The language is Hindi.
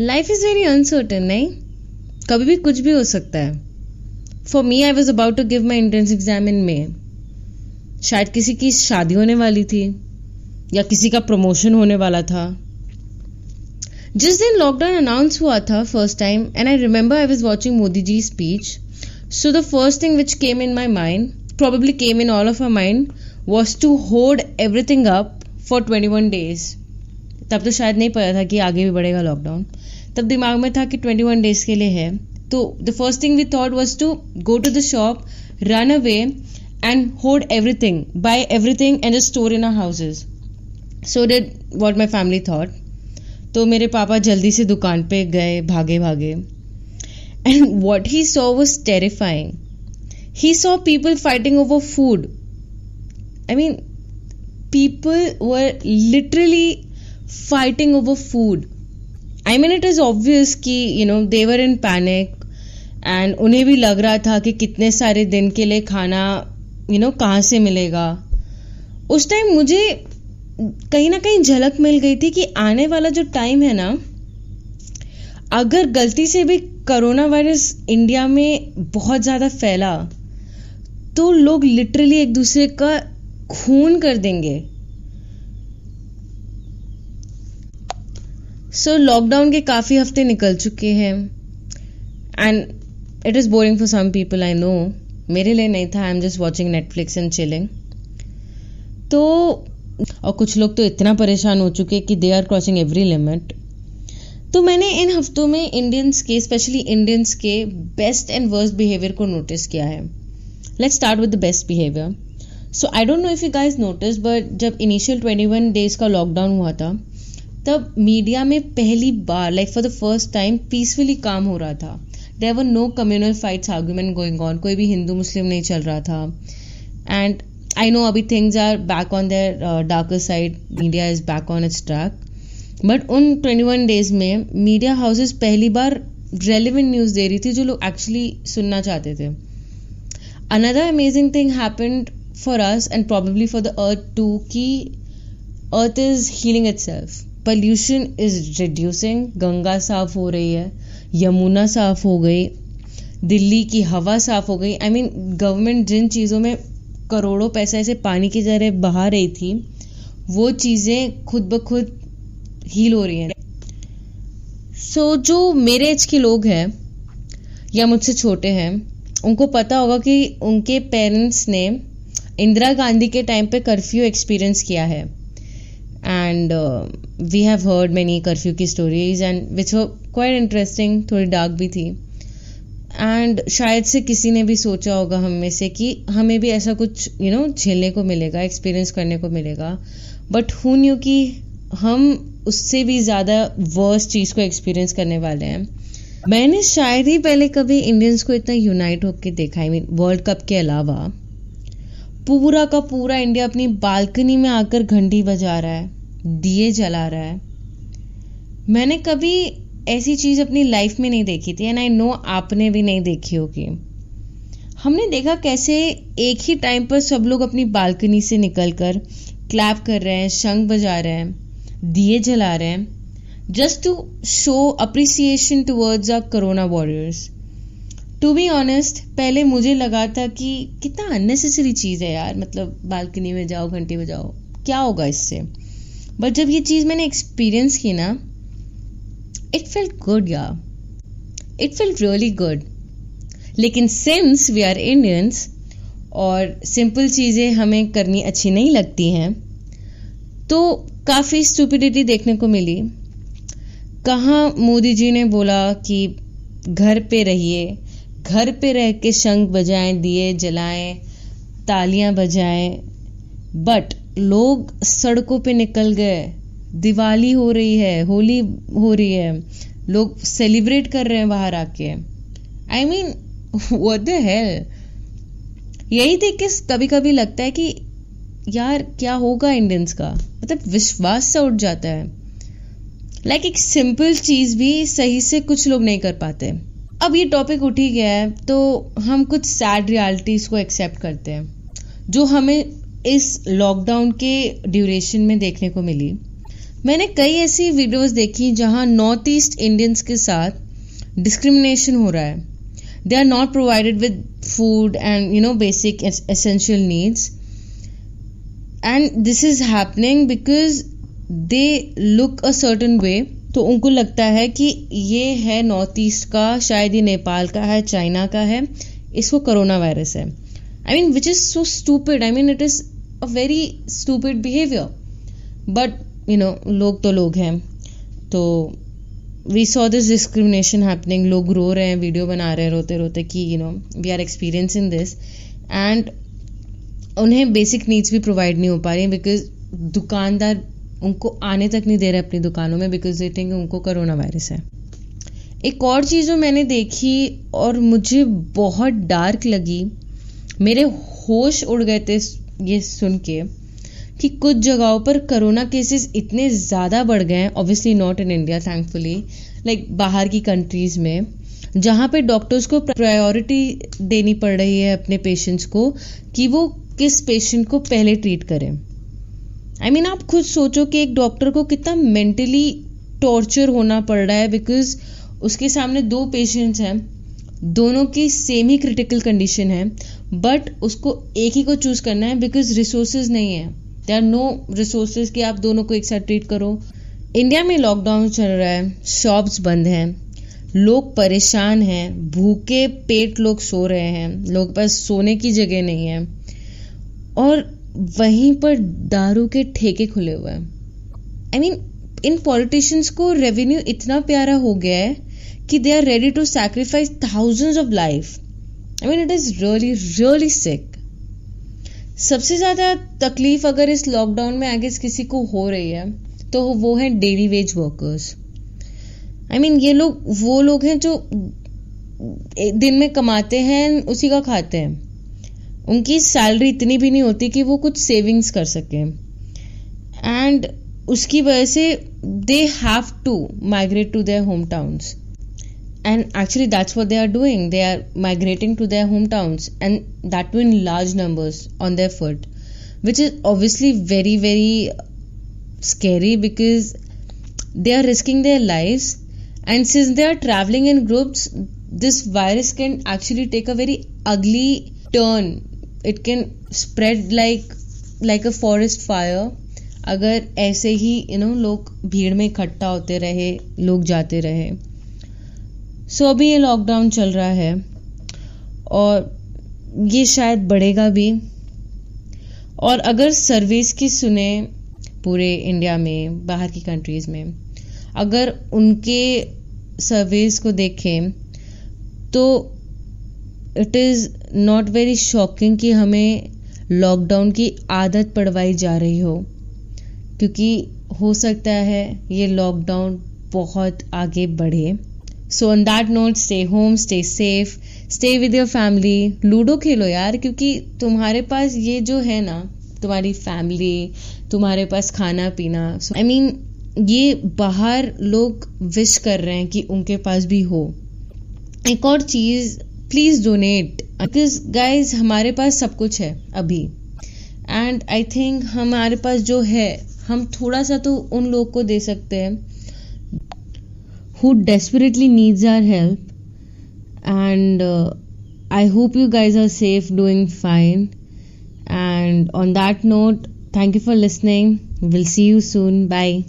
लाइफ इज़ वेरी अनसर्टन नहीं? कभी भी कुछ भी हो सकता है। For me I was about to give my entrance exam in May शायद किसी की शादी होने वाली थी, या किसी का प्रमोशन होने वाला था। जिस दिन लॉकडाउन अनाउंस हुआ था first time and I remember I was watching Modi ji speech so the first thing which came in my mind probably came in all of our mind, was to hoard everything up for 21 days. तब तो शायद नहीं पता था कि आगे भी बढ़ेगा लॉकडाउन तब दिमाग में था कि 21 डेज़ के लिए है। तो the first thing we thought was to go to the shop run away and hold everything buy everything and store in our houses so did what my family thought तो मेरे पापा जल्दी से दुकान पे गए भागे भागे। And what he saw was terrifying he saw people fighting over food. I mean, people were literally fighting over food I mean it is obvious कि you know they were in panic and उन्हें भी लग रहा था कि कितने सारे दिन के लिए खाना, you know, कहाँ से मिलेगा। उस टाइम मुझे कहीं ना कहीं झलक मिल गई थी कि आने वाला जो टाइम है ना, अगर गलती से भी कोरोना वायरस इंडिया में बहुत ज़्यादा फैला तो लोग लिटरली एक दूसरे का खून कर देंगे। सो लॉकडाउन के काफ़ी हफ़्ते निकल चुके हैं. And it is boring for some people I know मेरे लिए नहीं था. I am just watching Netflix and chilling तो और कुछ लोग तो इतना परेशान हो चुके कि they are crossing every limit तो मैंने इन हफ्तों में इंडियंस के स्पेशली इंडियंस के बेस्ट एंड वर्स्ट बिहेवियर को नोटिस किया है. Let's start with the best behavior. So, i don't know if you guys noticed, but जब initial 21 days का लॉकडाउन हुआ था तब मीडिया में पहली बार like for the first time peacefully काम हो रहा था। There were no communal fights argument going on कोई भी हिंदू मुस्लिम नहीं चल रहा था। एंड आई नो अभी things are back on their darker side media is back on its track but उन 21 डेज़ में मीडिया हाउसेस पहली बार रेलिवेंट न्यूज़ दे रही थी जो लोग एक्चुअली सुनना चाहते थे। Another amazing thing thing for us and and for the earth too too earth is is it itself pollution is reducing Ganga साफ़ हो रही है यमुना साफ़ हो गई दिल्ली की हवा साफ़ हो गई। आई मीन गवर्नमेंट जिन चीज़ों में करोड़ों पैसा ऐसे पानी की तरह बहा रही थी वो चीज़ें खुद ब खुद हील हो रही हैं। सो so, जो मेरे एज के लोग हैं या मुझसे छोटे हैं उनको पता होगा कि उनके पेरेंट्स ने इंदिरा गांधी के टाइम पे कर्फ्यू एक्सपीरियंस किया है। And we have heard many curfew की स्टोरीज एंड विच वो क्वाइट इंटरेस्टिंग थोड़ी डार्क भी थी। एंड शायद से किसी ने भी सोचा होगा हम में से कि हमें भी ऐसा कुछ यू नो झेलने को मिलेगा एक्सपीरियंस करने को मिलेगा। बट हु न्यू कि हम उससे भी ज़्यादा वर्स चीज़ को एक्सपीरियंस करने वाले हैं। मैंने शायद ही पहले कभी इंडियंस को इतना यूनाइट होकर देखा आई मीन वर्ल्ड कप के अलावा। पूरा का पूरा इंडिया अपनी बालकनी में आकर घंटी बजा रहा है। दिए जला रहा है। मैंने कभी ऐसी चीज़ अपनी लाइफ में नहीं देखी थी एंड आई नो आपने भी नहीं देखी होगी। हमने देखा कैसे एक ही टाइम पर सब लोग अपनी बालकनी से निकलकर क्लैप कर रहे हैं, शंख बजा रहे हैं, दिए जला रहे हैं, just to show appreciation towards our corona warriors to be honest पहले मुझे लगा था कि कितना अननेसेसरी चीज़ है यार मतलब बालकनी में जाओ, घंटे बजाओ, क्या होगा इससे? बट जब ये चीज़ मैंने एक्सपीरियंस की ना इट फेल्ट गुड या इट फेल्ट रियली गुड लेकिन सिंस वी आर इंडियंस और सिंपल चीज़ें हमें करनी अच्छी नहीं लगती हैं तो काफ़ी स्टूपिडिटी देखने को मिली। कहाँ मोदी जी ने बोला कि घर पे रहिए, घर पे रह के शंख बजाएँ, दिए जलाएँ, तालियाँ बजाएँ बट लोग सड़कों पे निकल गए। दिवाली हो रही है, होली हो रही है। लोग सेलिब्रेट कर रहे हैं बाहर आके। आई मीन द हेल यही देख के कभी कभी लगता है कि यार, क्या होगा इंडियंस का? मतलब विश्वास सा उठ जाता है। लाइक like एक सिंपल चीज़ भी सही से कुछ लोग नहीं कर पाते। अब ये टॉपिक उठ ही गया है तो हम कुछ सैड रियलिटीज़ को एक्सेप्ट करते हैं, जो हमें इस लॉकडाउन के ड्यूरेशन में देखने को मिली। मैंने कई ऐसी वीडियोस देखी जहाँ नॉर्थ ईस्ट इंडियंस के साथ डिस्क्रिमिनेशन हो रहा है। They are not provided with food and, you know, basic essential needs. And this is happening because they look a certain way. तो उनको लगता है कि ये है नॉर्थ ईस्ट का, शायद ये नेपाल का है, चाइना का है। इसको कोरोना वायरस है। I mean which is so stupid I mean it is a very stupid behaviour but you know लोग तो लोग हैं। तो we saw this discrimination happening लोग रो रहे हैं वीडियो बना रहे हैं, रोते रोते कि you know we are experience in this and उन्हें बेसिक नीड्स भी प्रोवाइड नहीं हो पा रही बिकॉज़ दुकानदार उनको आने तक नहीं दे रहे अपनी दुकानों में बिकॉज़ दे थिंक उनको कोरोना वायरस है। एक और चीज़ जो मैंने देखी और मुझे बहुत डार्क लगी, मेरे होश उड़ गए थे ये सुन के कि कुछ जगहों पर कोरोना केसेस इतने ज़्यादा बढ़ गए हैं obviously not in India thankfully like बाहर की कंट्रीज़ में जहाँ पे डॉक्टर्स को प्रायोरिटी देनी पड़ रही है अपने पेशेंट्स को कि वो किस पेशेंट को पहले ट्रीट करें। आई I मीन mean, आप खुद सोचो कि एक डॉक्टर को कितना मेंटली टॉर्चर होना पड़ रहा है बिकॉज़ उसके सामने दो पेशेंट्स हैं दोनों की सेम ही क्रिटिकल कंडीशन है बट उसको एक ही को चूज़ करना है बिकॉज़ रिसोर्सेज नहीं है। दे आर नो रिसोर्सेज कि आप दोनों को एक साथ ट्रीट करो। इंडिया में लॉकडाउन चल रहा है शॉप्स बंद हैं, लोग परेशान हैं, भूखे पेट लोग सो रहे हैं, लोग पास सोने की जगह नहीं है। और वहीं पर दारू के ठेके खुले हुए हैं। आई मीन इन पॉलिटिशियंस को रेवेन्यू इतना प्यारा हो गया है कि they are ready to sacrifice thousands of life I mean it is really really sick सबसे ज़्यादा तकलीफ़ अगर इस लॉकडाउन में आगे किसी को हो रही है तो वो है daily wage workers I mean ये लोग, वो लोग हैं जो दिन में कमाते हैं, उसी का खाते हैं. उनकी सैलरी इतनी भी नहीं होती कि वो कुछ सेविंग्स कर सकें. एंड उसकी वजह से they have to migrate to their home towns and actually that's what they are doing they are migrating to their hometowns and that too in large numbers on their foot which is obviously very very scary because they are risking their lives and since they are traveling in groups this virus can actually take a very ugly turn it can spread like like a forest fire अगर ऐसे ही यू नो लोग भीड़ में इकट्ठा होते रहे लोग जाते रहे सो so, अभी ये लॉकडाउन चल रहा है और ये शायद बढ़ेगा भी। और अगर सर्विस की सुने पूरे इंडिया में बाहर की कंट्रीज़ में अगर उनके सर्विस को देखें तो it is not very shocking कि हमें लॉकडाउन की आदत पड़वाई जा रही हो। क्योंकि हो सकता है ये लॉकडाउन बहुत आगे बढ़े। So on that note stay home stay safe stay with your family Ludo खेलो यार क्योंकि तुम्हारे पास ये जो है ना तुम्हारी फैमिली तुम्हारे पास खाना पीना आई I मीन mean, ये बाहर लोग विश कर रहे हैं कि उनके पास भी हो एक और चीज़ प्लीज़ डोनेट बिकॉज़ गाइज़ हमारे पास सब कुछ है अभी एंड आई थिंक हमारे पास जो है हम थोड़ा सा तो उन लोग को दे सकते हैं who desperately needs our help. And uh, i hope you guys are safe doing fine. And on that note thank you for listening. We'll see you soon. Bye